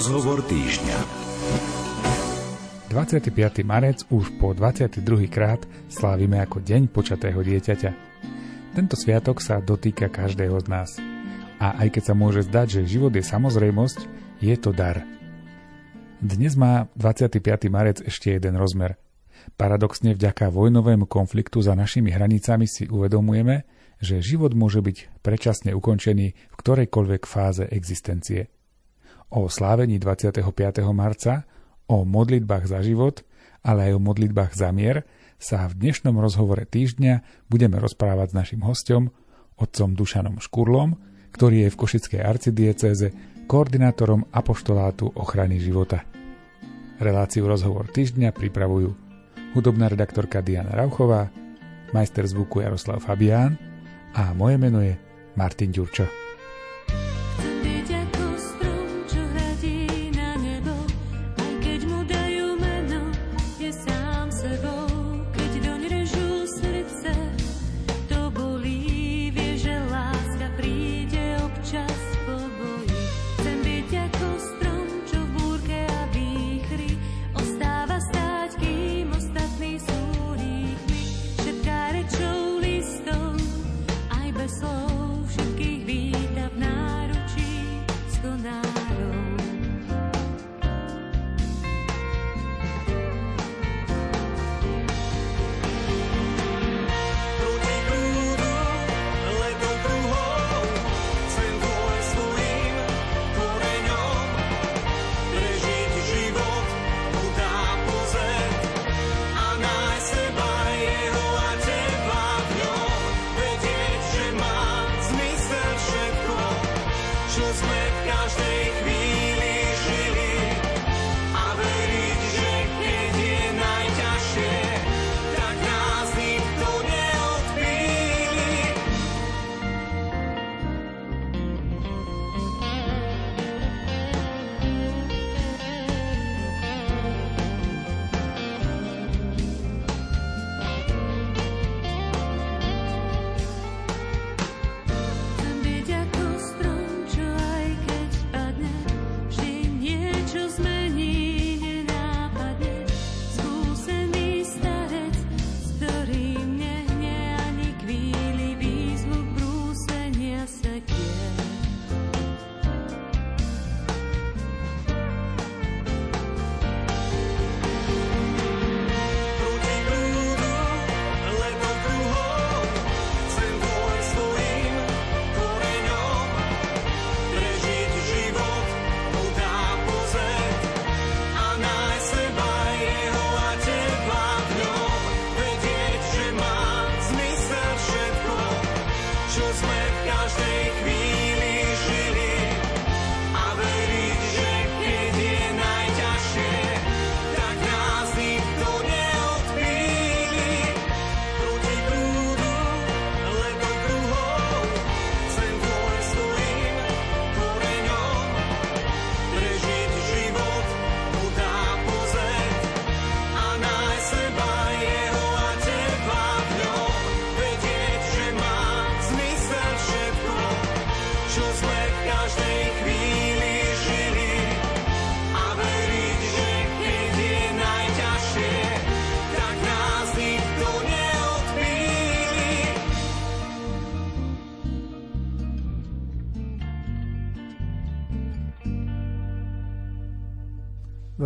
Rozhovor týždňa 25. marec už po 22. krát slávime ako Deň počatého dieťaťa. Tento sviatok sa dotýka každého z nás. A aj keď sa môže zdať, že život je samozrejmosť, je to dar. Dnes má 25. marec ešte jeden rozmer. Paradoxne vďaka vojnovému konfliktu za našimi hranicami si uvedomujeme, že život môže byť predčasne ukončený v ktorejkoľvek fáze existencie. O slávení 25. marca O modlitbách za život, ale aj o modlitbách za mier sa v dnešnom rozhovore týždňa budeme rozprávať s našim hostom, otcom Dušanom Škurlom, ktorý je v Košickej arcidiecéze koordinátorom apoštolátu ochrany života. Reláciu rozhovor týždňa pripravujú hudobná redaktorka Diana Rauchová, majster zvuku Jaroslav Fabián a moje meno je Martin Ďurčo.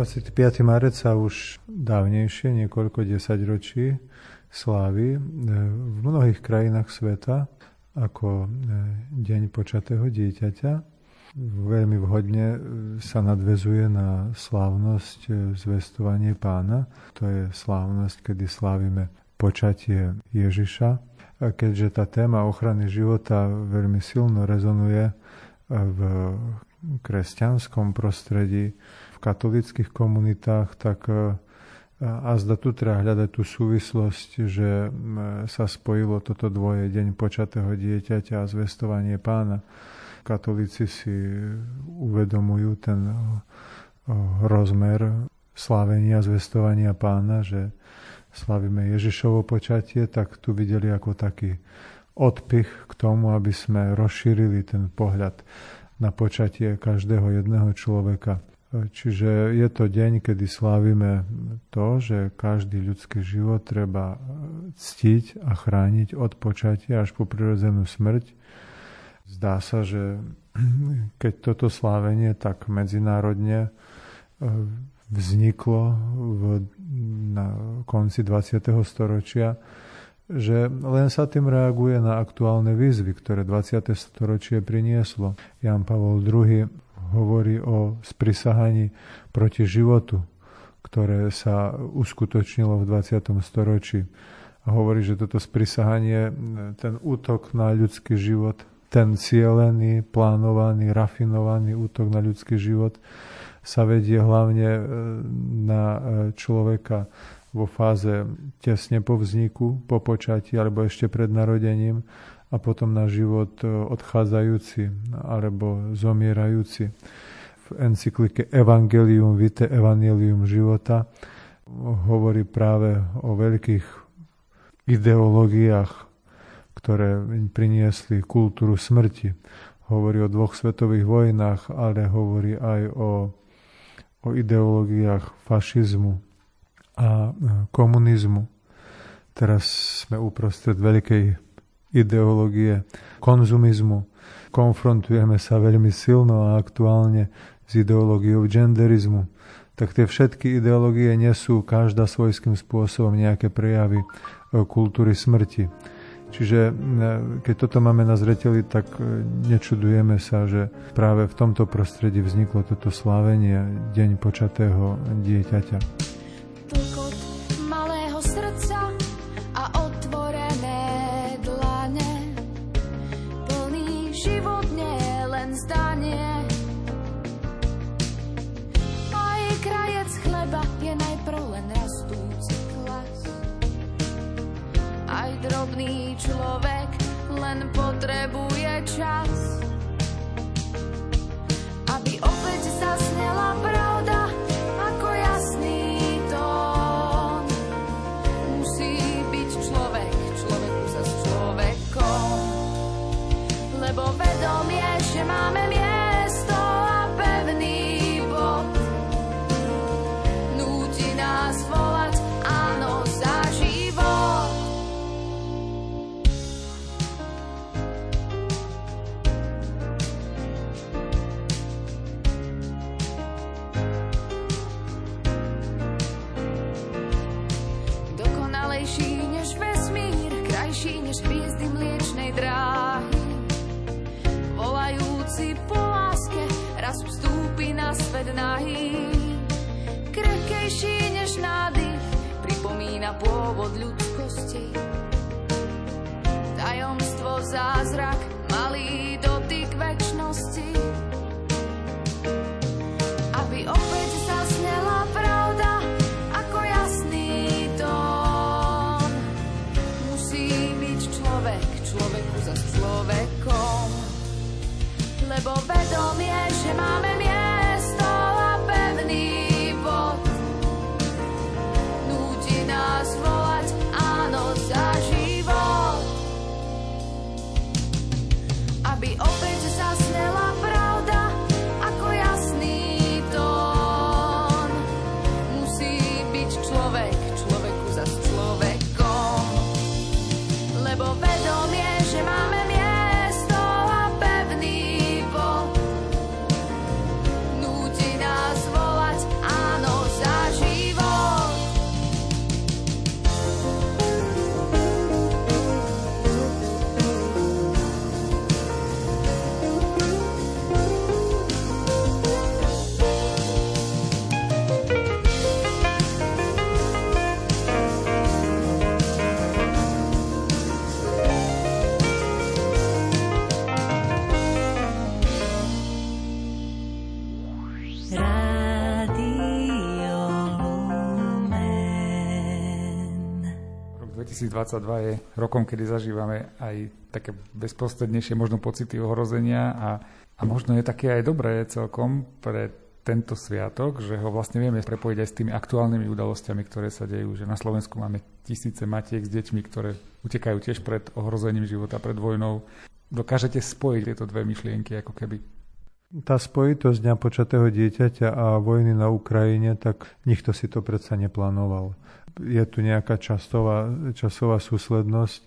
...25. marec sa už dávnejšie, niekoľko desaťročí slávy e, v mnohých krajinách sveta ako e, Deň počatého dieťaťa. Veľmi vhodne e, sa nadvezuje na slávnosť zvestovanie pána. To je slávnosť, kedy slávime počatie Ježiša. A keďže tá téma ochrany života veľmi silno rezonuje v kresťanskom prostredí, katolických komunitách, tak e, a zda tu treba hľadať tú súvislosť, že sa spojilo toto dvoje, deň počatého dieťaťa a zvestovanie pána. Katolíci si uvedomujú ten e, rozmer slávenia zvestovania pána, že slavíme Ježišovo počatie, tak tu videli ako taký odpich k tomu, aby sme rozšírili ten pohľad na počatie každého jedného človeka Čiže je to deň, kedy slávime to, že každý ľudský život treba ctiť a chrániť od počatia až po prirodzenú smrť. Zdá sa, že keď toto slávenie tak medzinárodne e, vzniklo v, na konci 20. storočia, že len sa tým reaguje na aktuálne výzvy, ktoré 20. storočie prinieslo. Jan Pavol II hovorí o sprisahaní proti životu, ktoré sa uskutočnilo v 20. storočí. A hovorí, že toto sprisahanie, ten útok na ľudský život, ten cielený, plánovaný, rafinovaný útok na ľudský život sa vedie hlavne e, na e, človeka vo fáze tesne po vzniku, po počatí alebo ešte pred narodením a potom na život e, odchádzajúci alebo zomierajúci. V encyklike Evangelium Vitae Evangelium života hovorí práve o veľkých ideológiách, ktoré priniesli kultúru smrti. Hovorí o dvoch svetových vojnách, ale hovorí aj o, o ideológiách fašizmu a komunizmu. Teraz sme uprostred veľkej ideológie konzumizmu. Konfrontujeme sa veľmi silno a aktuálne s ideológiou genderizmu. Tak tie všetky ideológie nesú každá svojským spôsobom nejaké prejavy e, kultúry smrti. Čiže e, keď toto máme na zreteli, tak e, nečudujeme sa, že práve v tomto prostredí vzniklo toto slávenie Deň počatého dieťaťa. Lebo vedomie, že máme miesto, je rokom, kedy zažívame aj také bezprostrednejšie možno pocity ohrozenia a, a možno je také aj dobré celkom pre tento sviatok, že ho vlastne vieme prepojiť aj s tými aktuálnymi udalosťami, ktoré sa dejú, že na Slovensku máme tisíce matiek s deťmi, ktoré utekajú tiež pred ohrozením života, pred vojnou. Dokážete spojiť tieto dve myšlienky ako keby? Tá spojitosť dňa počatého dieťaťa a vojny na Ukrajine, tak nikto si to predsa neplánoval. Je tu nejaká časová, časová súslednosť,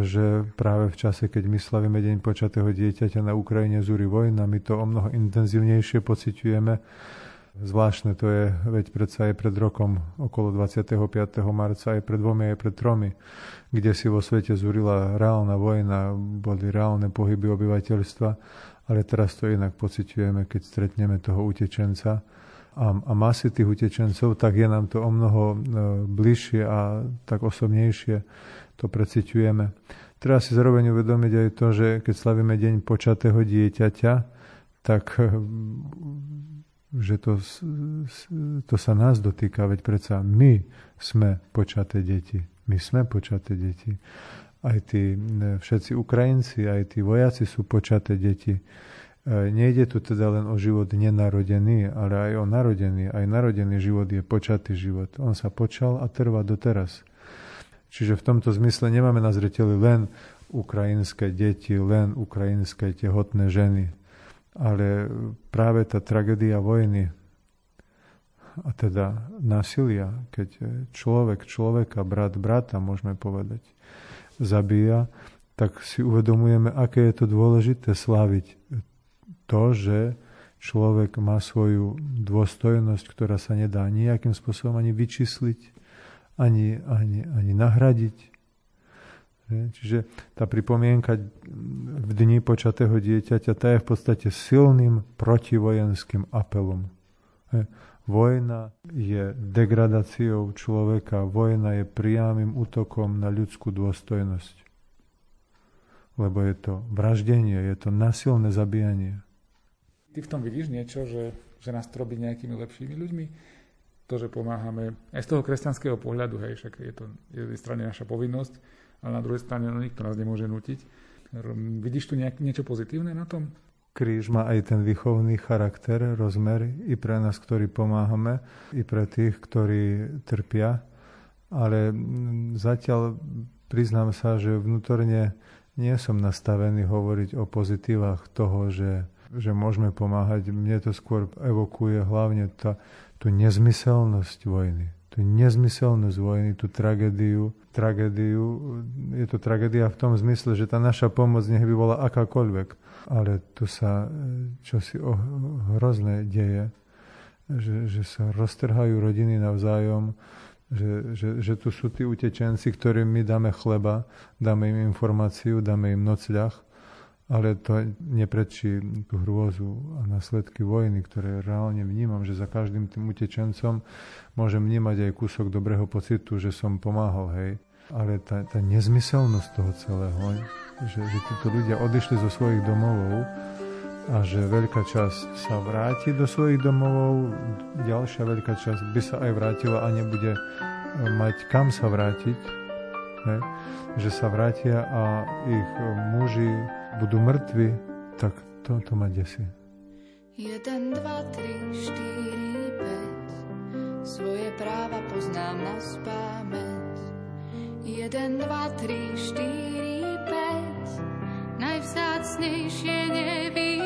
že práve v čase, keď my slavíme Deň počatého dieťaťa na Ukrajine zúri vojna, my to o mnoho intenzívnejšie pociťujeme Zvláštne to je, veď predsa aj pred rokom, okolo 25. marca, aj pred dvomi, aj pred tromi, kde si vo svete zúrila reálna vojna, boli reálne pohyby obyvateľstva, ale teraz to inak pociťujeme, keď stretneme toho utečenca a, a masy tých utečencov, tak je nám to o mnoho e, bližšie a tak osobnejšie to preciťujeme. Treba si zároveň uvedomiť aj to, že keď slavíme deň počatého dieťaťa, tak že to, to sa nás dotýka, veď predsa my sme počaté deti. My sme počaté deti. Aj tí všetci Ukrajinci, aj tí vojaci sú počaté deti. E, nejde tu teda len o život nenarodený, ale aj o narodený. Aj narodený život je počatý život. On sa počal a trvá doteraz. Čiže v tomto zmysle nemáme na zreteli len ukrajinské deti, len ukrajinské tehotné ženy ale práve tá tragédia vojny a teda násilia, keď človek človeka, brat brata, môžeme povedať, zabíja, tak si uvedomujeme, aké je to dôležité sláviť to, že človek má svoju dôstojnosť, ktorá sa nedá nejakým spôsobom ani vyčísliť, ani, ani, ani nahradiť. Čiže tá pripomienka v dni počatého dieťaťa, tá je v podstate silným protivojenským apelom. Vojna je degradáciou človeka, vojna je priamým útokom na ľudskú dôstojnosť. Lebo je to vraždenie, je to nasilné zabíjanie. Ty v tom vidíš niečo, že, že nás to robí nejakými lepšími ľuďmi? To, že pomáhame aj z toho kresťanského pohľadu, hej, však je to je strane naša povinnosť, ale na druhej strane no, nikto nás nemôže nutiť. Vidíš tu nejak, niečo pozitívne na tom? Kríž má aj ten výchovný charakter, rozmer i pre nás, ktorí pomáhame, i pre tých, ktorí trpia. Ale zatiaľ priznám sa, že vnútorne nie som nastavený hovoriť o pozitívach toho, že, že môžeme pomáhať. Mne to skôr evokuje hlavne tá, tú nezmyselnosť vojny tú nezmyselnosť vojny, tú tragédiu. Tragédiu, je to tragédia v tom zmysle, že tá naša pomoc nech by bola akákoľvek. Ale tu sa čosi hrozné deje, že, že sa roztrhajú rodiny navzájom, že, že, že tu sú tí utečenci, ktorým my dáme chleba, dáme im informáciu, dáme im nocľah ale to neprečí tú hrôzu a následky vojny, ktoré reálne vnímam, že za každým tým utečencom môžem vnímať aj kúsok dobrého pocitu, že som pomáhal, hej. Ale tá, tá nezmyselnosť toho celého, že, že títo ľudia odišli zo svojich domovov a že veľká časť sa vráti do svojich domovov, ďalšia veľká časť by sa aj vrátila a nebude mať kam sa vrátiť, hej. že sa vrátia a ich muži budú mŕtvi, tak to, to ma desí. 1, 2, 3, 4, 5 Svoje práva poznám na spámeť 1, 2, 3, 4, 5 Najvzácnejšie nevidieť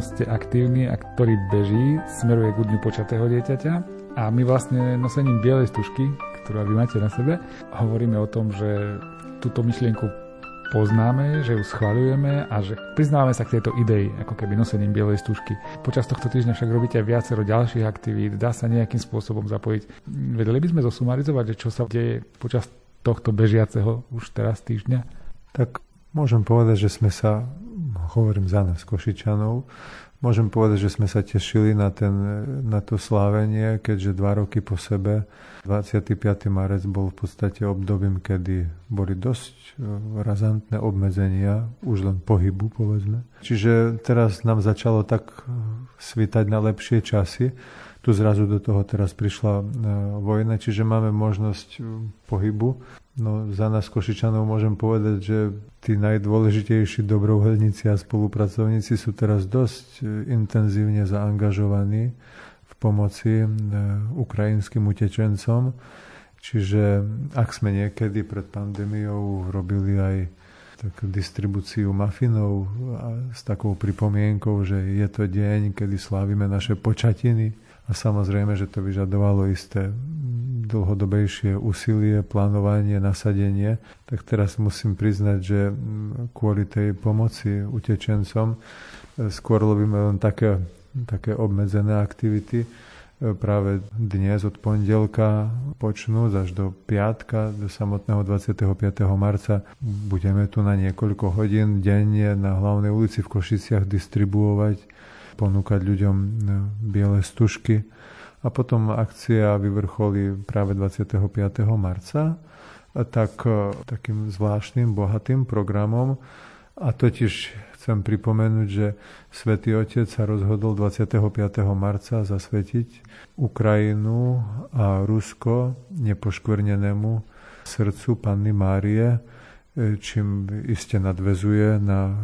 ste aktívni a ktorý beží, smeruje k dňu počatého dieťaťa a my vlastne nosením bielej stužky, ktorú vy máte na sebe, hovoríme o tom, že túto myšlienku poznáme, že ju schvaľujeme a že priznávame sa k tejto idei, ako keby nosením bielej stužky. Počas tohto týždňa však robíte viacero ďalších aktivít, dá sa nejakým spôsobom zapojiť. Vedeli by sme zosumarizovať, že čo sa deje počas tohto bežiaceho už teraz týždňa? Tak môžem povedať, že sme sa hovorím za nás, Košičanov. Môžem povedať, že sme sa tešili na, ten, na to slávenie, keďže dva roky po sebe, 25. marec bol v podstate obdobím, kedy boli dosť e, razantné obmedzenia, už len pohybu, povedzme. Čiže teraz nám začalo tak e, svítať na lepšie časy. Tu zrazu do toho teraz prišla e, vojna, čiže máme možnosť pohybu No, za nás Košičanov môžem povedať, že tí najdôležitejší dobrovoľníci a spolupracovníci sú teraz dosť e, intenzívne zaangažovaní v pomoci e, ukrajinským utečencom. Čiže ak sme niekedy pred pandémiou robili aj takú distribúciu mafinov a s takou pripomienkou, že je to deň, kedy slávime naše počatiny, a samozrejme, že to vyžadovalo isté dlhodobejšie úsilie, plánovanie, nasadenie. Tak teraz musím priznať, že kvôli tej pomoci utečencom e, skôr robíme len také, také obmedzené aktivity. E, práve dnes od pondelka počnú až do piatka, do samotného 25. marca. Budeme tu na niekoľko hodín denne na hlavnej ulici v Košiciach distribuovať ponúkať ľuďom e, biele stužky. A potom akcia vyvrcholí práve 25. marca tak, e, takým zvláštnym, bohatým programom. A totiž chcem pripomenúť, že Svetý Otec sa rozhodol 25. marca zasvetiť Ukrajinu a Rusko nepoškvrnenému srdcu Panny Márie, čím iste nadvezuje na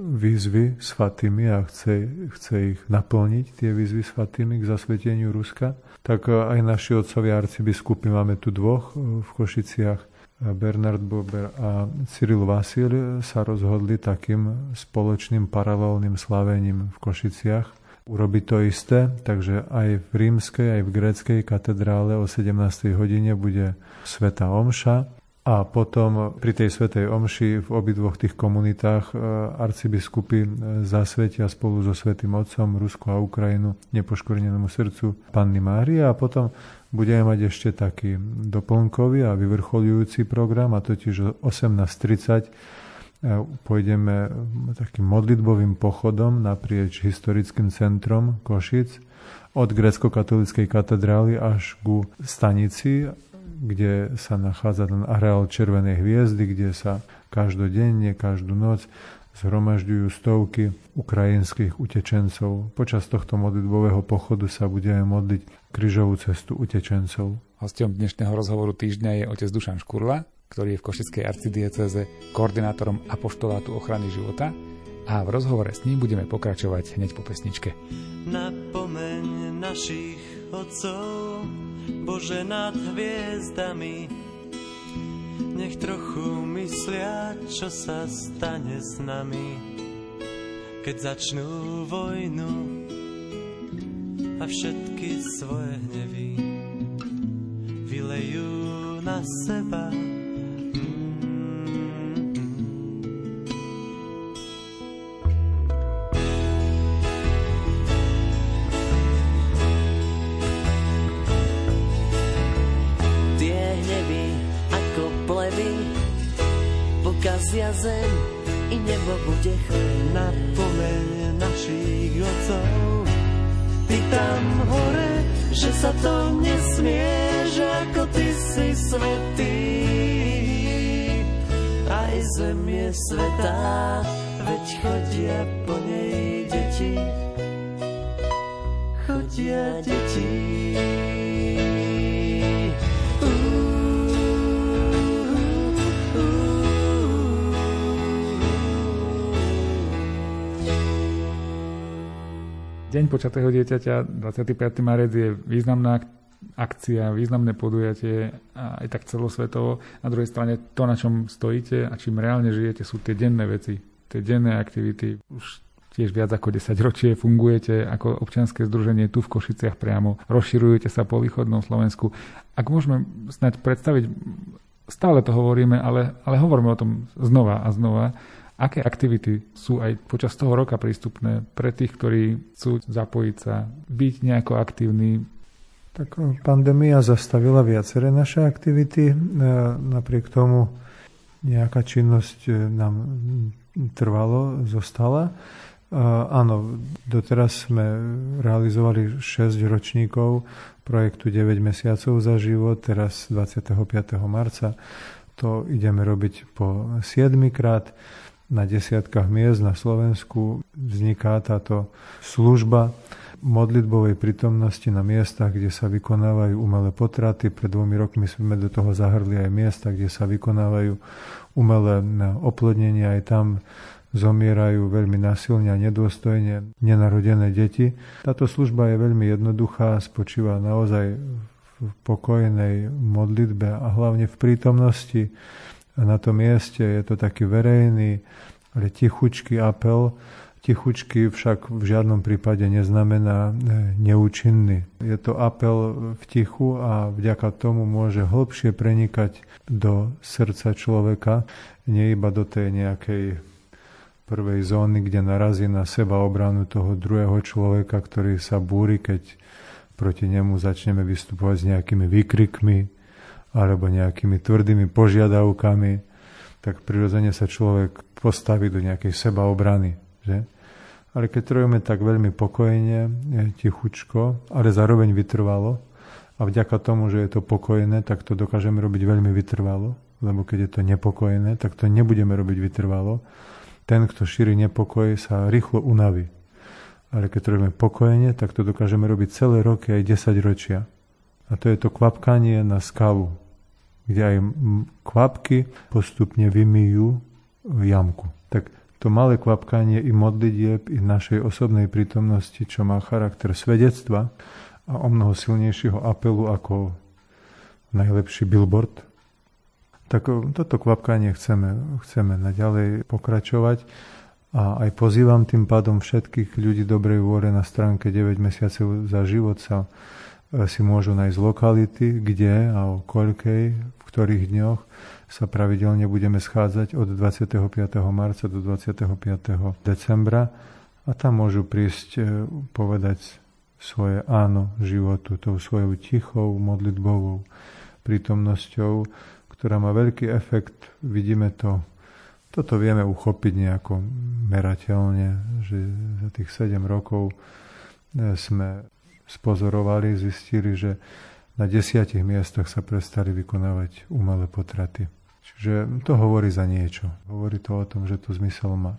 výzvy svatými a chce, chce ich naplniť, tie výzvy svatými k zasveteniu Ruska, tak e, aj naši otcovia arcibiskupy, máme tu dvoch e, v Košiciach, Bernard Bober a Cyril Vasil sa rozhodli takým spoločným paralelným slavením v Košiciach urobiť to isté, takže aj v rímskej, aj v gréckej katedrále o 17. hodine bude Sveta Omša a potom pri tej Svetej Omši v obidvoch tých komunitách e, arcibiskupy e, zasvetia spolu so Svetým Otcom Rusko a Ukrajinu nepoškvrnenému srdcu Panny Mária a potom budeme mať ešte taký doplnkový a vyvrcholujúci program a totiž o 18.30 e, pôjdeme takým modlitbovým pochodom naprieč historickým centrom Košic od grecko-katolíckej katedrály až ku stanici kde sa nachádza ten areál Červenej hviezdy, kde sa každodenne, každú noc zhromažďujú stovky ukrajinských utečencov. Počas tohto modlitbového pochodu sa budeme modliť kryžovú cestu utečencov. Hostom dnešného rozhovoru týždňa je otec Dušan Škurla, ktorý je v Košickej arcidieceze koordinátorom apoštolátu ochrany života a v rozhovore s ním budeme pokračovať hneď po pesničke. Napomeň našich otcov Bože nad hviezdami. Nech trochu myslia, čo sa stane s nami, keď začnú vojnu a všetky svoje hnevy vylejú na seba. zem i nebo bude na pomeň našich otcov. Ty tam hore, že sa to nesmie, že ako ty si svetý. Aj zem je svetá, veď chodia po nej deti. Chodia deti. Deň počatého dieťaťa, 25. marec je významná akcia, významné podujatie aj tak celosvetovo. Na druhej strane to, na čom stojíte a čím reálne žijete, sú tie denné veci, tie denné aktivity. Už tiež viac ako 10 ročie fungujete ako občianske združenie tu v Košiciach priamo, rozširujete sa po východnom Slovensku. Ak môžeme snať predstaviť, stále to hovoríme, ale, ale hovoríme o tom znova a znova, Aké aktivity sú aj počas toho roka prístupné pre tých, ktorí chcú zapojiť sa, byť nejako aktívni? Tak eh, pandémia zastavila viaceré naše aktivity. Eh, napriek tomu nejaká činnosť eh, nám trvalo, zostala. Áno, doteraz sme realizovali 6 ročníkov projektu 9 mesiacov za život, teraz 25. marca. To ideme robiť po 7 krát na desiatkách miest na Slovensku vzniká táto služba modlitbovej prítomnosti na miestach, kde sa vykonávajú umelé potraty. Pred dvomi rokmi sme do toho zahrli aj miesta, kde sa vykonávajú umelé oplodnenia. Aj tam zomierajú veľmi nasilne a nedôstojne nenarodené deti. Táto služba je veľmi jednoduchá, spočíva naozaj v pokojnej modlitbe a hlavne v prítomnosti na tom mieste. Je to taký verejný, ale tichučký apel. Tichučky však v žiadnom prípade neznamená e, neúčinný. Je to apel v tichu a vďaka tomu môže hlbšie prenikať do srdca človeka, nie iba do tej nejakej prvej zóny, kde narazí na seba obranu toho druhého človeka, ktorý sa búri, keď proti nemu začneme vystupovať s nejakými výkrikmi, alebo nejakými tvrdými požiadavkami, tak prirodzene sa človek postaví do nejakej sebaobrany. Že? Ale keď to tak veľmi pokojne, tichučko, ale zároveň vytrvalo, a vďaka tomu, že je to pokojné, tak to dokážeme robiť veľmi vytrvalo, lebo keď je to nepokojné, tak to nebudeme robiť vytrvalo. Ten, kto šíri nepokoj, sa rýchlo unaví. Ale keď to robíme pokojne, tak to dokážeme robiť celé roky, aj 10 ročia. A to je to kvapkanie na skalu, kde aj kvapky postupne vymýjú jamku. Tak to malé kvapkanie i modlitieb, i našej osobnej prítomnosti, čo má charakter svedectva a o mnoho silnejšieho apelu ako najlepší billboard, tak toto kvapkanie chceme, chceme naďalej pokračovať a aj pozývam tým pádom všetkých ľudí dobrej vôre na stránke 9 mesiacov za život sa E, si môžu nájsť lokality, kde a o koľkej, v ktorých dňoch sa pravidelne budeme schádzať od 25. marca do 25. decembra a tam môžu prísť e, povedať svoje áno životu, tou svojou tichou modlitbovou prítomnosťou, ktorá má veľký efekt. Vidíme to, toto vieme uchopiť nejako merateľne, že za tých 7 rokov e, sme spozorovali, zistili, že na desiatich miestach sa prestali vykonávať umelé potraty. Čiže to hovorí za niečo. Hovorí to o tom, že to zmysel má.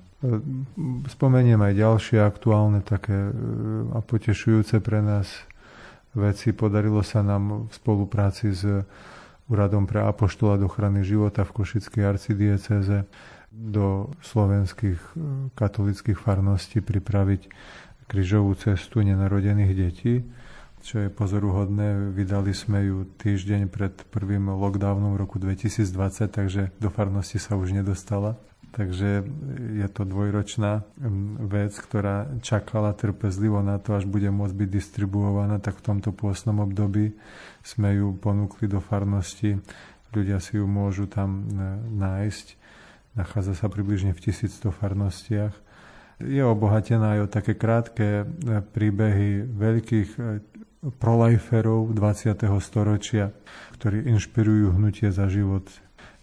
Spomeniem aj ďalšie aktuálne také e, a potešujúce pre nás veci. Podarilo sa nám v spolupráci s Úradom pre apoštolát ochrany života v Košickej arcidieceze do slovenských e, katolických farností pripraviť križovú cestu nenarodených detí, čo je pozoruhodné. Vydali sme ju týždeň pred prvým lockdownom roku 2020, takže do farnosti sa už nedostala. Takže je to dvojročná vec, ktorá čakala trpezlivo na to, až bude môcť byť distribuovaná, tak v tomto pôsnom období sme ju ponúkli do farnosti. Ľudia si ju môžu tam e, nájsť. Nachádza sa približne v 1100 farnostiach je obohatená aj o také krátke e, príbehy veľkých e, proliferov 20. storočia, ktorí inšpirujú hnutie za život.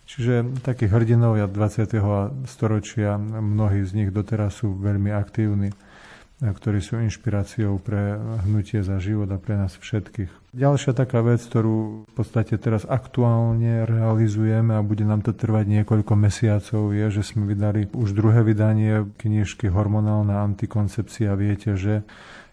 Čiže takí hrdinovia 20. storočia, mnohí z nich doteraz sú veľmi aktívni. Ktorí sú inšpiráciou pre hnutie za život a pre nás všetkých. Ďalšia taká vec, ktorú v podstate teraz aktuálne realizujeme a bude nám to trvať niekoľko mesiacov, je, že sme vydali už druhé vydanie knižky Hormonálna antikoncepcia. Viete, že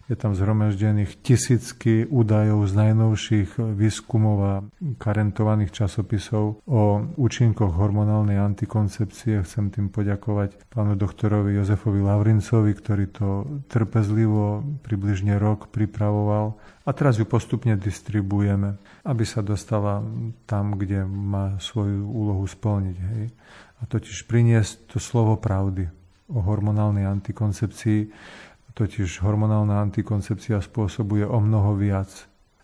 je tam zhromaždených tisícky údajov z najnovších výskumov a karentovaných časopisov o účinkoch hormonálnej antikoncepcie. Chcem tým poďakovať pánu doktorovi Jozefovi Lavrincovi, ktorý to trpezlivo približne rok pripravoval. A teraz ju postupne distribuujeme, aby sa dostala tam, kde má svoju úlohu splniť. Hej. A totiž priniesť to slovo pravdy o hormonálnej antikoncepcii, Totiž hormonálna antikoncepcia spôsobuje o mnoho viac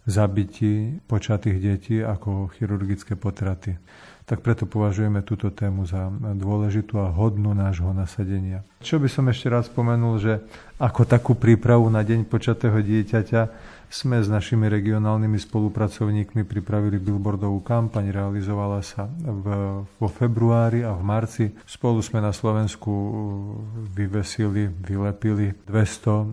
zabití počatých detí ako chirurgické potraty. Tak preto považujeme túto tému za dôležitú a hodnú nášho nasadenia. Čo by som ešte raz spomenul, že ako takú prípravu na deň počatého dieťaťa sme s našimi regionálnymi spolupracovníkmi pripravili billboardovú kampaň, realizovala sa v, vo februári a v marci. Spolu sme na Slovensku uh, vyvesili, vylepili 200 uh,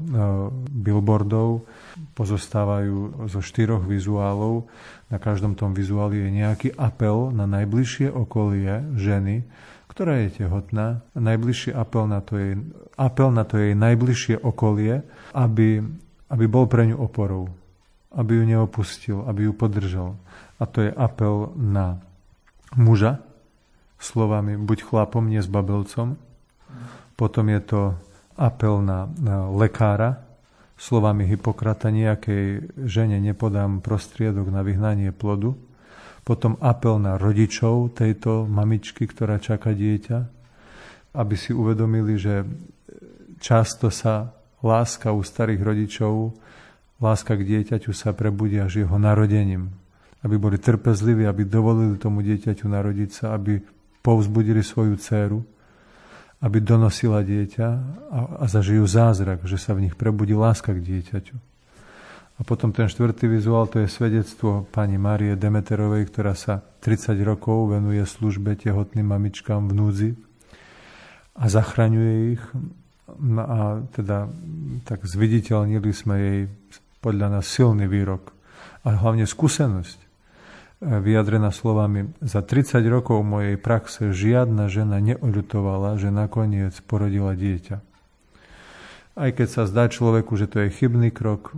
billboardov, pozostávajú zo štyroch vizuálov. Na každom tom vizuáli je nejaký apel na najbližšie okolie ženy, ktorá je tehotná. Najbližší apel na to jej, apel na to jej najbližšie okolie, aby aby bol pre ňu oporou, aby ju neopustil, aby ju podržal. A to je apel na muža, slovami buď chlapom, nie s babelcom. Potom je to apel na, na lekára, slovami Hipokrata nejakej žene nepodám prostriedok na vyhnanie plodu. Potom apel na rodičov tejto mamičky, ktorá čaká dieťa, aby si uvedomili, že často sa láska u starých rodičov, láska k dieťaťu sa prebudí až jeho narodením. Aby boli trpezliví, aby dovolili tomu dieťaťu narodiť sa, aby povzbudili svoju dceru, aby donosila dieťa a, a zažijú zázrak, že sa v nich prebudí láska k dieťaťu. A potom ten štvrtý vizuál, to je svedectvo pani Marie Demeterovej, ktorá sa 30 rokov venuje službe tehotným mamičkám v núdzi a zachraňuje ich a teda tak zviditeľnili sme jej podľa nás silný výrok a hlavne skúsenosť e, vyjadrená slovami za 30 rokov mojej praxe žiadna žena neoľutovala, že nakoniec porodila dieťa. Aj keď sa zdá človeku, že to je chybný krok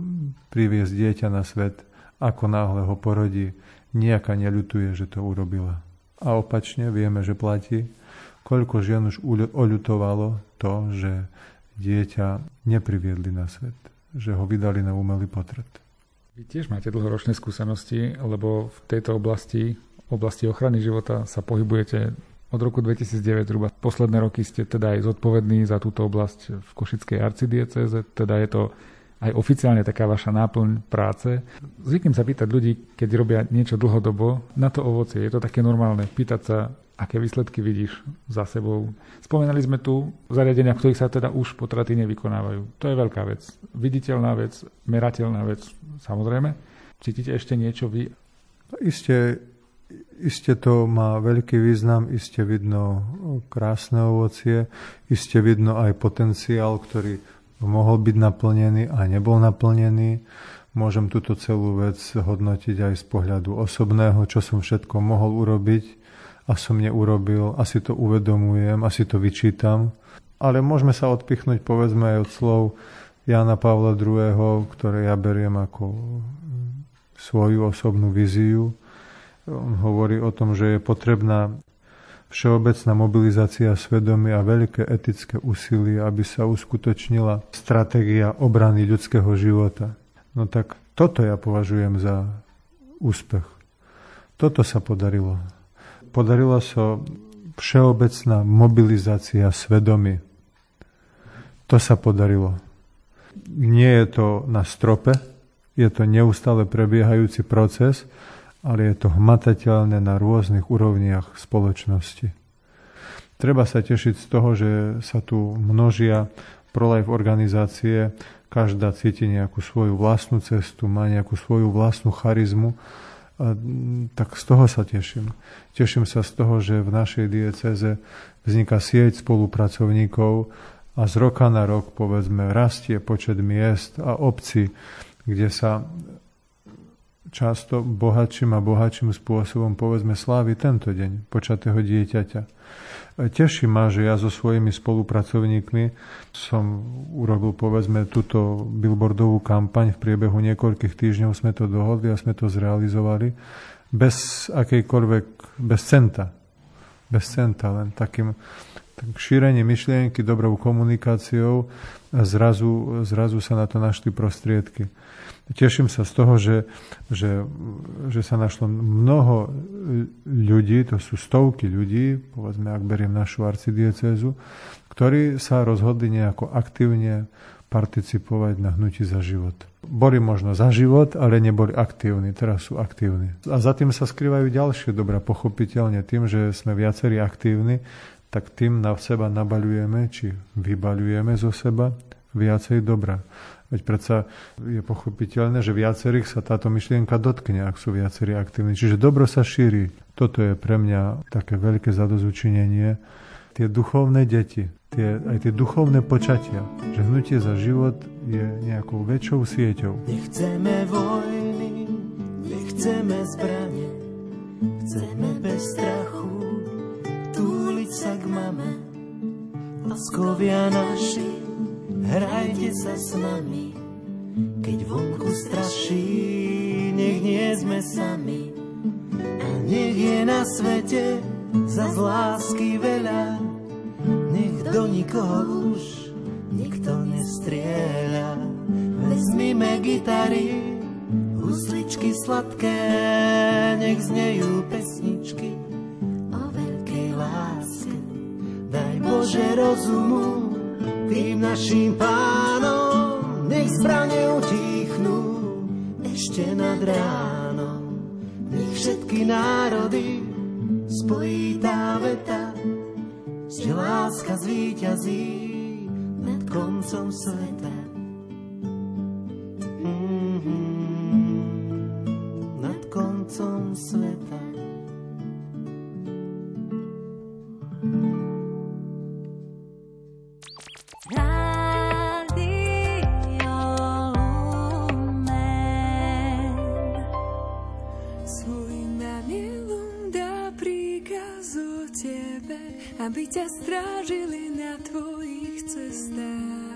priviesť dieťa na svet, ako náhle ho porodí, nejaká neľutuje, že to urobila. A opačne vieme, že platí, koľko žien už oľutovalo to, že dieťa nepriviedli na svet, že ho vydali na umelý potret. Vy tiež máte dlhoročné skúsenosti, lebo v tejto oblasti, oblasti ochrany života sa pohybujete od roku 2009 zhruba. Posledné roky ste teda aj zodpovední za túto oblasť v Košickej arcidieceze, teda je to aj oficiálne taká vaša náplň práce. Zvyknem sa pýtať ľudí, keď robia niečo dlhodobo, na to ovocie. Je to také normálne pýtať sa, aké výsledky vidíš za sebou. Spomenali sme tu zariadenia, v ktorých sa teda už potraty nevykonávajú. To je veľká vec. Viditeľná vec, merateľná vec, samozrejme. Cítite ešte niečo vy? Isté, iste to má veľký význam, iste vidno krásne ovocie, iste vidno aj potenciál, ktorý mohol byť naplnený a nebol naplnený. Môžem túto celú vec hodnotiť aj z pohľadu osobného, čo som všetko mohol urobiť a som neurobil, asi to uvedomujem, asi to vyčítam. Ale môžeme sa odpichnúť povedzme aj od slov Jana Pavla II., ktoré ja beriem ako svoju osobnú víziu. On hovorí o tom, že je potrebná všeobecná mobilizácia svedomia a veľké etické úsilie, aby sa uskutočnila stratégia obrany ľudského života. No tak toto ja považujem za úspech. Toto sa podarilo podarila sa všeobecná mobilizácia svedomí. To sa podarilo. Nie je to na strope, je to neustále prebiehajúci proces, ale je to hmatateľné na rôznych úrovniach spoločnosti. Treba sa tešiť z toho, že sa tu množia pro-life organizácie, každá cíti nejakú svoju vlastnú cestu, má nejakú svoju vlastnú charizmu a, tak z toho sa teším. Teším sa z toho, že v našej dieceze vzniká sieť spolupracovníkov a z roka na rok, povedzme, rastie počet miest a obcí, kde sa často bohatším a bohatším spôsobom, povedzme, slávi tento deň počatého dieťaťa. Teší ma, že ja so svojimi spolupracovníkmi som urobil, povedzme, túto billboardovú kampaň. V priebehu niekoľkých týždňov sme to dohodli a sme to zrealizovali bez akejkoľvek, bez centa. Bez centa, len takým tak šírenie myšlienky, dobrou komunikáciou zrazu, zrazu sa na to našli prostriedky. Teším sa z toho, že, že, že sa našlo mnoho ľudí, to sú stovky ľudí, povedzme, ak beriem našu arcidiecezu, ktorí sa rozhodli nejako aktívne participovať na hnutí za život. Boli možno za život, ale neboli aktívni, teraz sú aktívni. A za tým sa skrývajú ďalšie dobrá, pochopiteľne tým, že sme viacerí aktívni, tak tým na seba nabaľujeme, či vybaľujeme zo seba viacej dobra. Veď predsa je pochopiteľné, že viacerých sa táto myšlienka dotkne, ak sú viacerí aktívni. Čiže dobro sa šíri. Toto je pre mňa také veľké zadozučinenie. Tie duchovné deti, tie, aj tie duchovné počatia, že hnutie za život je nejakou väčšou sieťou. Nechceme vojny, nechceme zbranie, chceme bez strachu sa k mame. Laskovia naši, hrajte sa s nami. Keď vonku straší, nech nie sme sami. A nech je na svete za lásky veľa. Nech do nikoho už nikto nestrieľa. Vezmime gitary, husličky sladké, nech znejú pesničky Bože rozumu, tým našim pánom, nech zbrane utichnú ešte nad ránom. Nech všetky národy spojí tá veta, že láska zvíťazí nad koncom sveta. Mm-hmm, nad koncom sveta. Aby ťa strážili na tvojich cestách.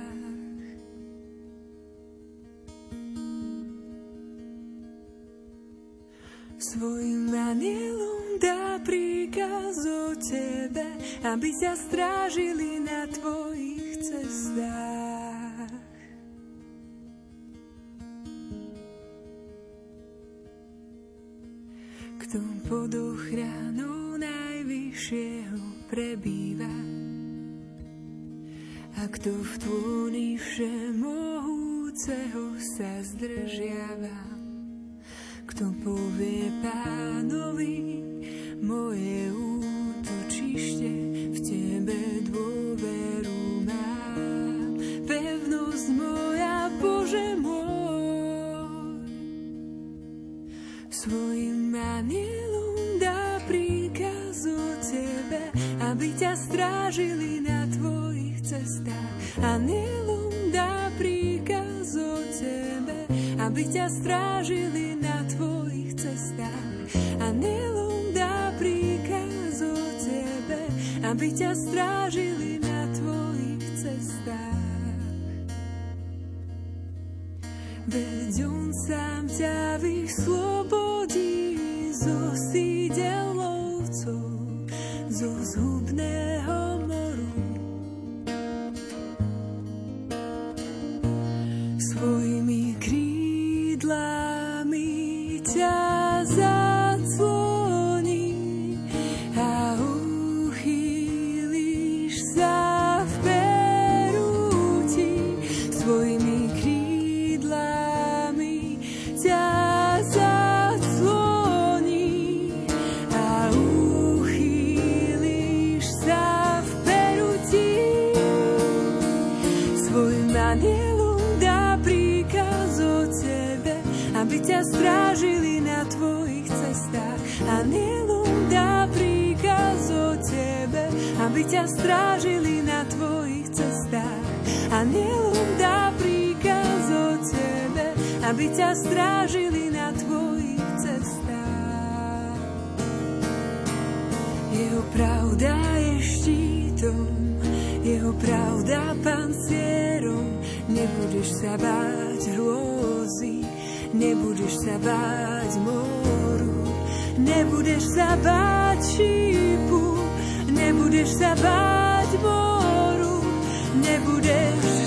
Svojim anielom dá príkaz o tebe, aby ťa strážili na tvojich cestách. Kto pod ochranou najvyššieho prebýva. A kto v tvúni všemohúceho sa zdržiava, kto povie pánovi, moje útočište v tebe dôveru mám. Pevnosť moja, Bože môj, svojim anielom strážili na tvojich cestách. Anielom dá príkaz o tebe, aby ťa strážili na tvojich cestách. Anielom dá príkaz o tebe, aby ťa strážili na tvojich cestách. Veď on sám ťa vyslobodí zo sídel lovcov zo zhubného strážili na tvojich cestách. anielom dá príkaz o tebe, aby ťa strážili na tvojich cestách. Jeho pravda je štítom, jeho pravda pancierom, nebudeš sa báť hrôzy, nebudeš sa báť moru, nebudeš sa báť šípu, nebudeš sa báť moru, nebudeš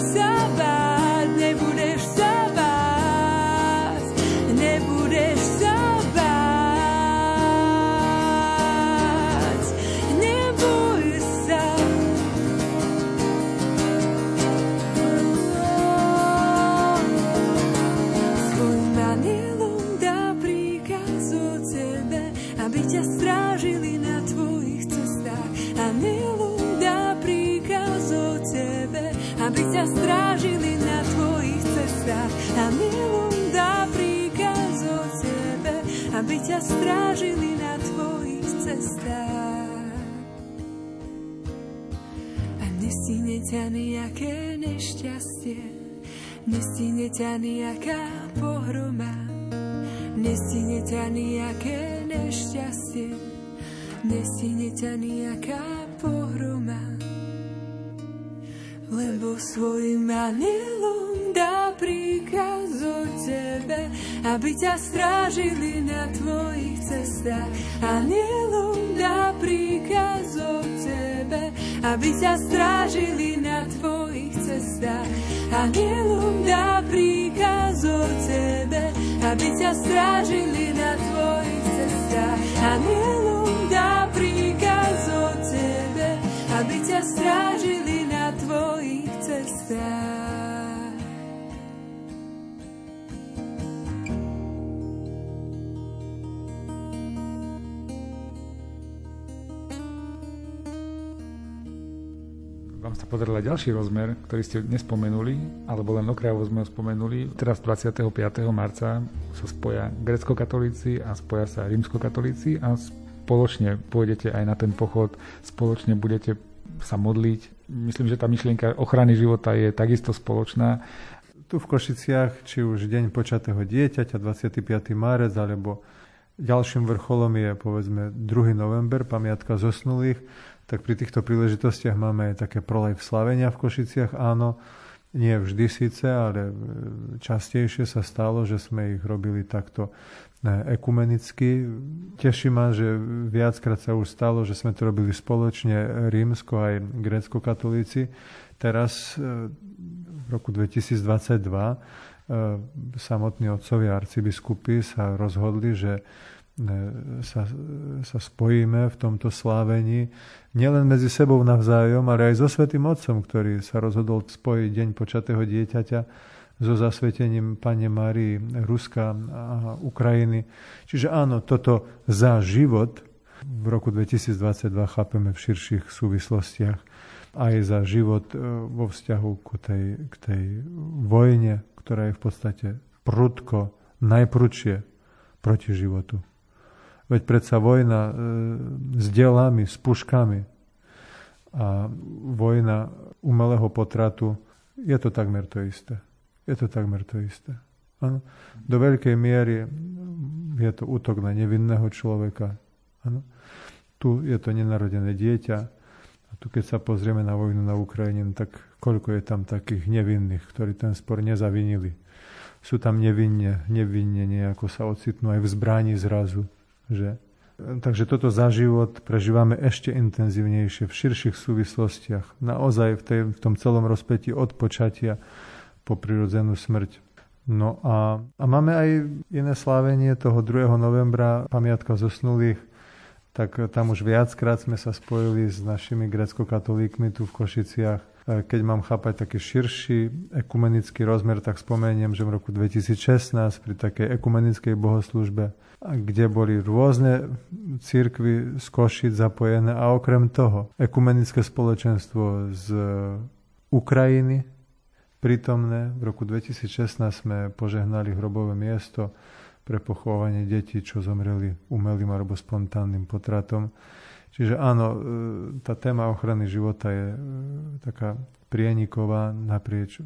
aby ťa strážili na tvojich cestách. A nestíne ťa nejaké nešťastie, nestíne ťa nejaká pohroma, nestíne ťa nejaké nešťastie, nestíne ťa nejaká pohroma. Lebo svojim anielom dá príkaz tebe, aby ťa strážili na tvojich cestách. Anielom dá príkaz o tebe, aby ťa strážili na tvojich cestách. Anielom dá príkaz o tebe, aby ťa strážili na tvojich cestách. Anielom dá príkaz o tebe, aby ťa strážili Aj ďalší rozmer, ktorý ste nespomenuli, alebo len okrajovo sme ho spomenuli. Teraz 25. marca sa spoja grecko-katolíci a spoja sa rímsko-katolíci a spoločne pôjdete aj na ten pochod, spoločne budete sa modliť. Myslím, že tá myšlienka ochrany života je takisto spoločná. Tu v Košiciach, či už Deň počatého dieťaťa, 25. marec, alebo ďalším vrcholom je povedzme 2. november, pamiatka zosnulých, tak pri týchto príležitostiach máme aj také prolej slavenia v Košiciach. Áno, nie vždy síce, ale častejšie sa stalo, že sme ich robili takto ekumenicky. Teší ma, že viackrát sa už stalo, že sme to robili spoločne rímsko aj grécko-katolíci. Teraz v roku 2022 samotní otcovia arcibiskupy sa rozhodli, že sa, sa spojíme v tomto slávení nielen medzi sebou navzájom, ale aj so Svetým Otcom, ktorý sa rozhodol spojiť Deň počatého dieťaťa so zasvetením Pane Márii Ruska a Ukrajiny. Čiže áno, toto za život v roku 2022 chápeme v širších súvislostiach aj za život e, vo vzťahu k tej, k tej vojne, ktorá je v podstate prudko, najprudšie proti životu. Veď predsa vojna e, s delami, s puškami a vojna umelého potratu, je to takmer to isté. Je to takmer to isté. Ano. Do veľkej miery je to útok na nevinného človeka. Ano. Tu je to nenarodené dieťa. A tu keď sa pozrieme na vojnu na Ukrajine, tak koľko je tam takých nevinných, ktorí ten spor nezavinili. Sú tam nevinne, nevinne nejako sa ocitnú aj v zbraní zrazu že? Takže toto za život prežívame ešte intenzívnejšie v širších súvislostiach. Naozaj v, tej, v tom celom rozpetí od počatia po prirodzenú smrť. No a, a máme aj iné slávenie toho 2. novembra, pamiatka zosnulých, tak tam už viackrát sme sa spojili s našimi grecko-katolíkmi tu v Košiciach keď mám chápať taký širší ekumenický rozmer, tak spomeniem, že v roku 2016 pri takej ekumenickej bohoslužbe, kde boli rôzne církvy z Košic zapojené a okrem toho ekumenické spoločenstvo z Ukrajiny prítomné. V roku 2016 sme požehnali hrobové miesto pre pochovanie detí, čo zomreli umelým alebo spontánnym potratom. Čiže áno, e, tá téma ochrany života je e, taká prieniková naprieč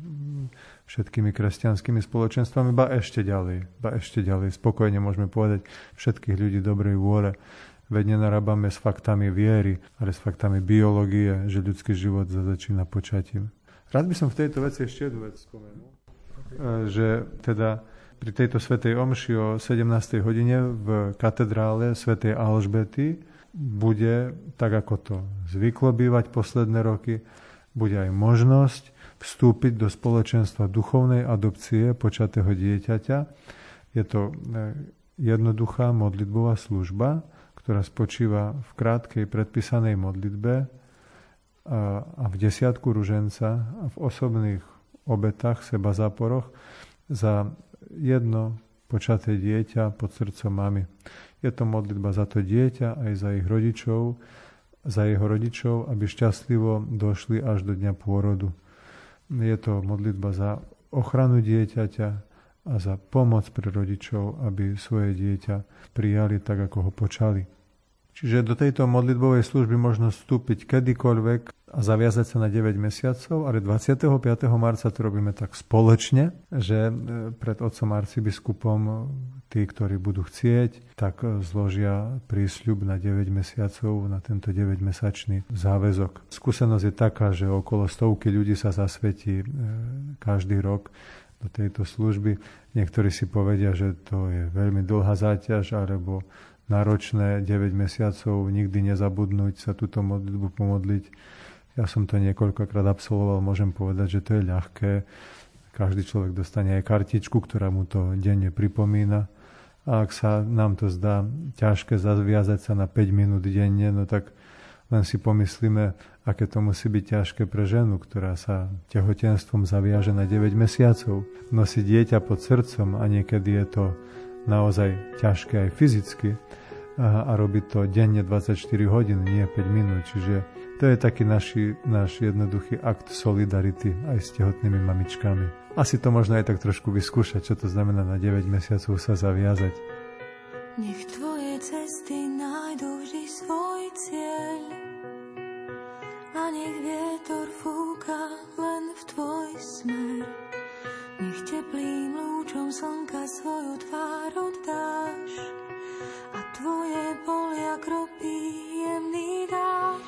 všetkými kresťanskými spoločenstvami, ba ešte ďalej, ba ešte ďalej. Spokojne môžeme povedať všetkých ľudí dobrej vôle. Veď nenarábame s faktami viery, ale s faktami biológie, že ľudský život začína počatím. Rád by som v tejto veci ešte jednu vec spomenul. E, že teda pri tejto svetej omši o 17. hodine v katedrále svätej Alžbety bude, tak ako to zvyklo bývať posledné roky, bude aj možnosť vstúpiť do spoločenstva duchovnej adopcie počatého dieťaťa. Je to e, jednoduchá modlitbová služba, ktorá spočíva v krátkej predpísanej modlitbe a v desiatku ruženca a v osobných obetách, seba záporoch za jedno počaté dieťa pod srdcom mamy. Je to modlitba za to dieťa aj za ich rodičov, za jeho rodičov, aby šťastlivo došli až do dňa pôrodu. Je to modlitba za ochranu dieťaťa a za pomoc pre rodičov, aby svoje dieťa prijali tak, ako ho počali. Čiže do tejto modlitbovej služby možno vstúpiť kedykoľvek a zaviazať sa na 9 mesiacov, ale 25. marca to robíme tak spoločne, že e, pred otcom arcibiskupom e, tí, ktorí budú chcieť, tak e, zložia prísľub na 9 mesiacov, na tento 9-mesačný záväzok. Skúsenosť je taká, že okolo stovky ľudí sa zasvetí každý rok do tejto služby. Niektorí si povedia, že to je veľmi dlhá záťaž, alebo náročné 9 mesiacov, nikdy nezabudnúť sa túto modlitbu pomodliť. Ja som to niekoľkokrát absolvoval, môžem povedať, že to je ľahké. Každý človek dostane aj kartičku, ktorá mu to denne pripomína. A ak sa nám to zdá ťažké zaviazať sa na 5 minút denne, no tak len si pomyslíme, aké to musí byť ťažké pre ženu, ktorá sa tehotenstvom zaviaže na 9 mesiacov. Nosí dieťa pod srdcom a niekedy je to naozaj ťažké aj fyzicky a, a robiť to denne 24 hodín, nie 5 minút. Čiže to je taký naši, náš jednoduchý akt solidarity aj s tehotnými mamičkami. Asi to možno aj tak trošku vyskúšať, čo to znamená na 9 mesiacov sa zaviazať. Nech tvoje cesty nájdu vždy svoj cieľ a nech vietor fúka len v tvoj smer. Nech teplým lúčom slnka svoju tvár oddáš a tvoje polia kropí jemný dáš.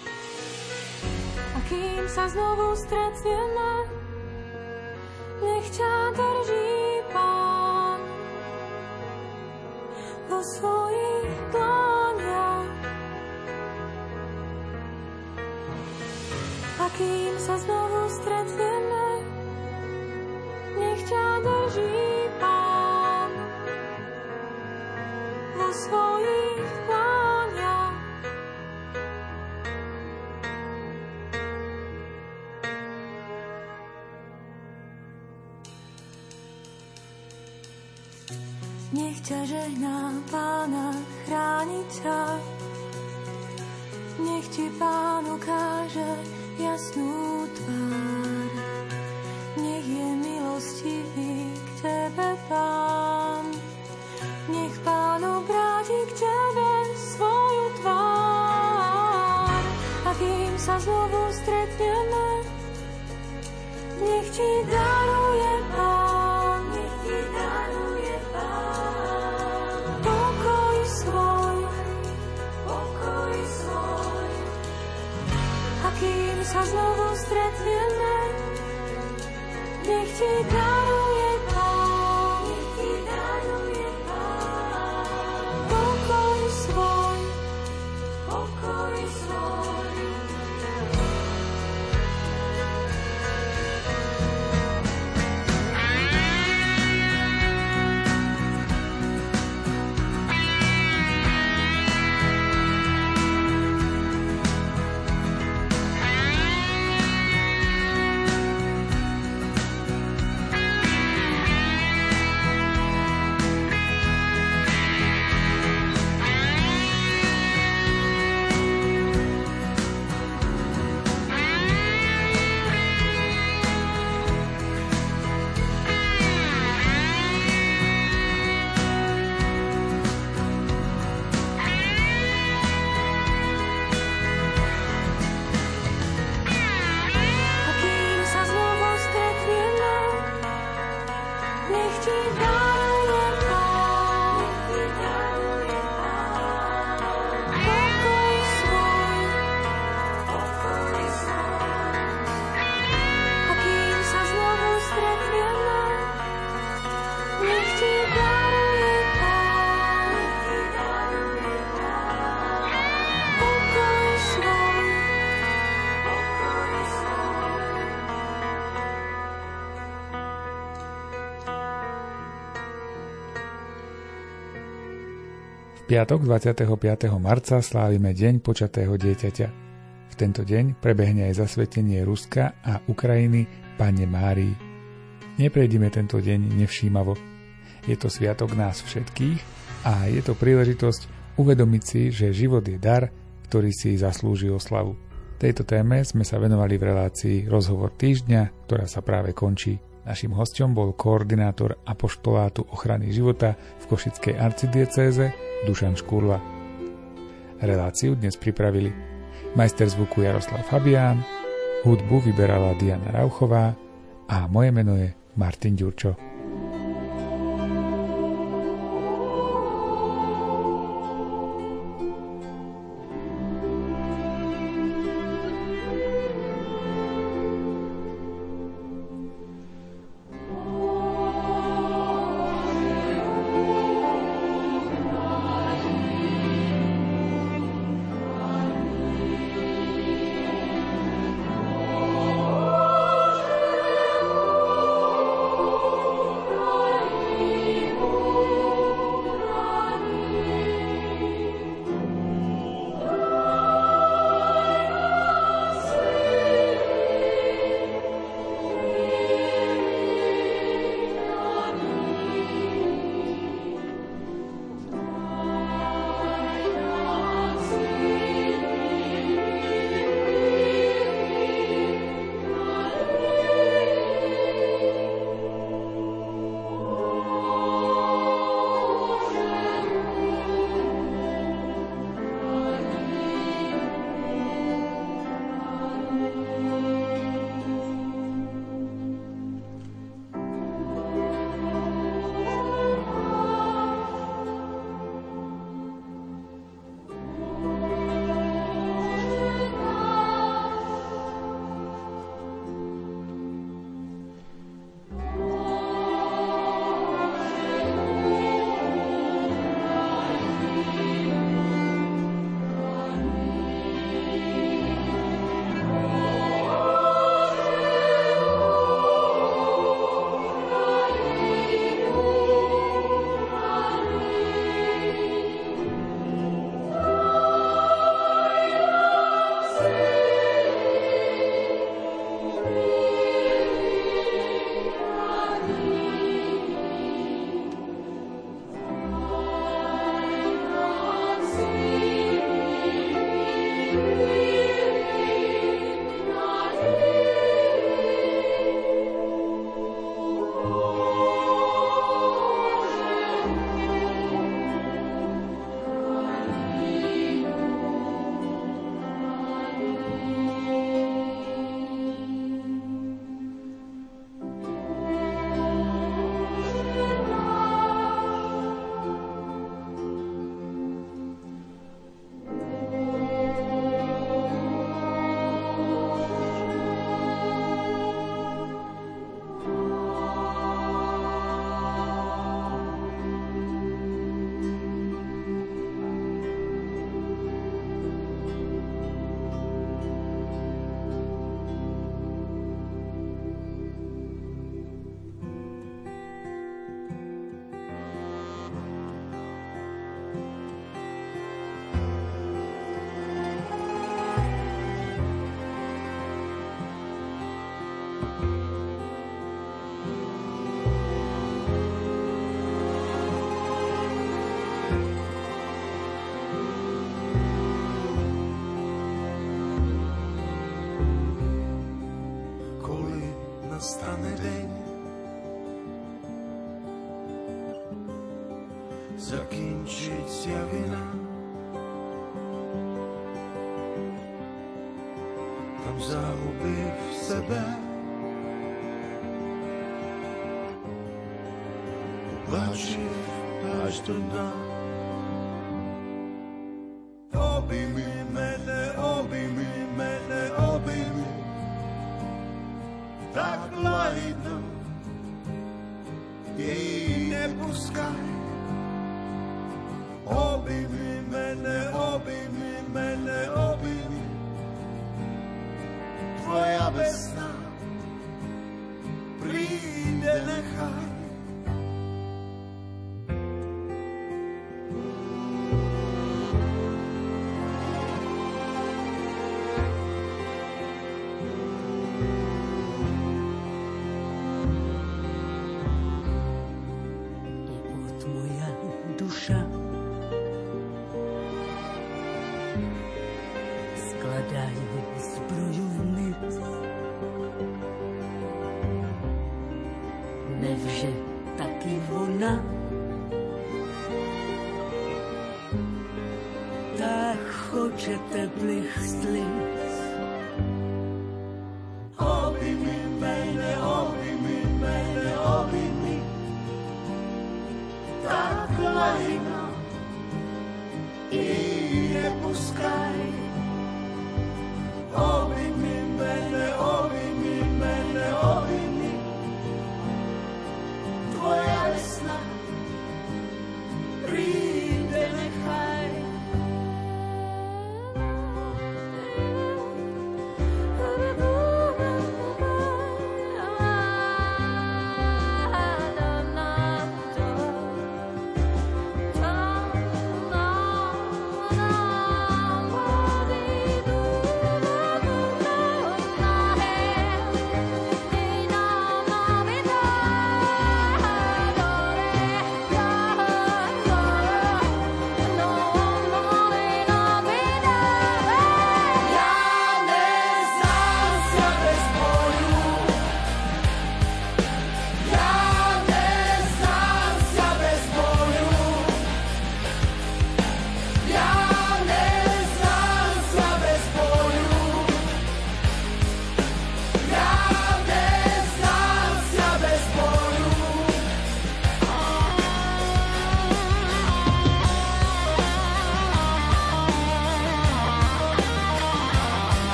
A kým sa znovu stretneme, nech ťa drží Pán vo svojich dlaniach. A kým sa znovu stretneme, nech ťa drží Pán vo svojich pláňach. Nech ťa žehná Pána chrániť ťa, nech ti Pán ukáže jasnú tvár. Nech je milostivý k tebe Pán. Nech Pán obráti k tebe svoju tvár. A kým sa znovu stretneme, nech ti daruje nech ti piatok 25. marca slávime Deň počatého dieťaťa. V tento deň prebehne aj zasvetenie Ruska a Ukrajiny Pane Márii. Neprejdime tento deň nevšímavo. Je to sviatok nás všetkých a je to príležitosť uvedomiť si, že život je dar, ktorý si zaslúži oslavu. Tejto téme sme sa venovali v relácii Rozhovor týždňa, ktorá sa práve končí. Našim hostom bol koordinátor apoštolátu ochrany života v Košickej arcidiecéze Dušan Škurla. Reláciu dnes pripravili majster zvuku Jaroslav Fabián, hudbu vyberala Diana Rauchová a moje meno je Martin Ďurčo. veciach vina. Tam загубив себе, побачив аж до дна. Обійми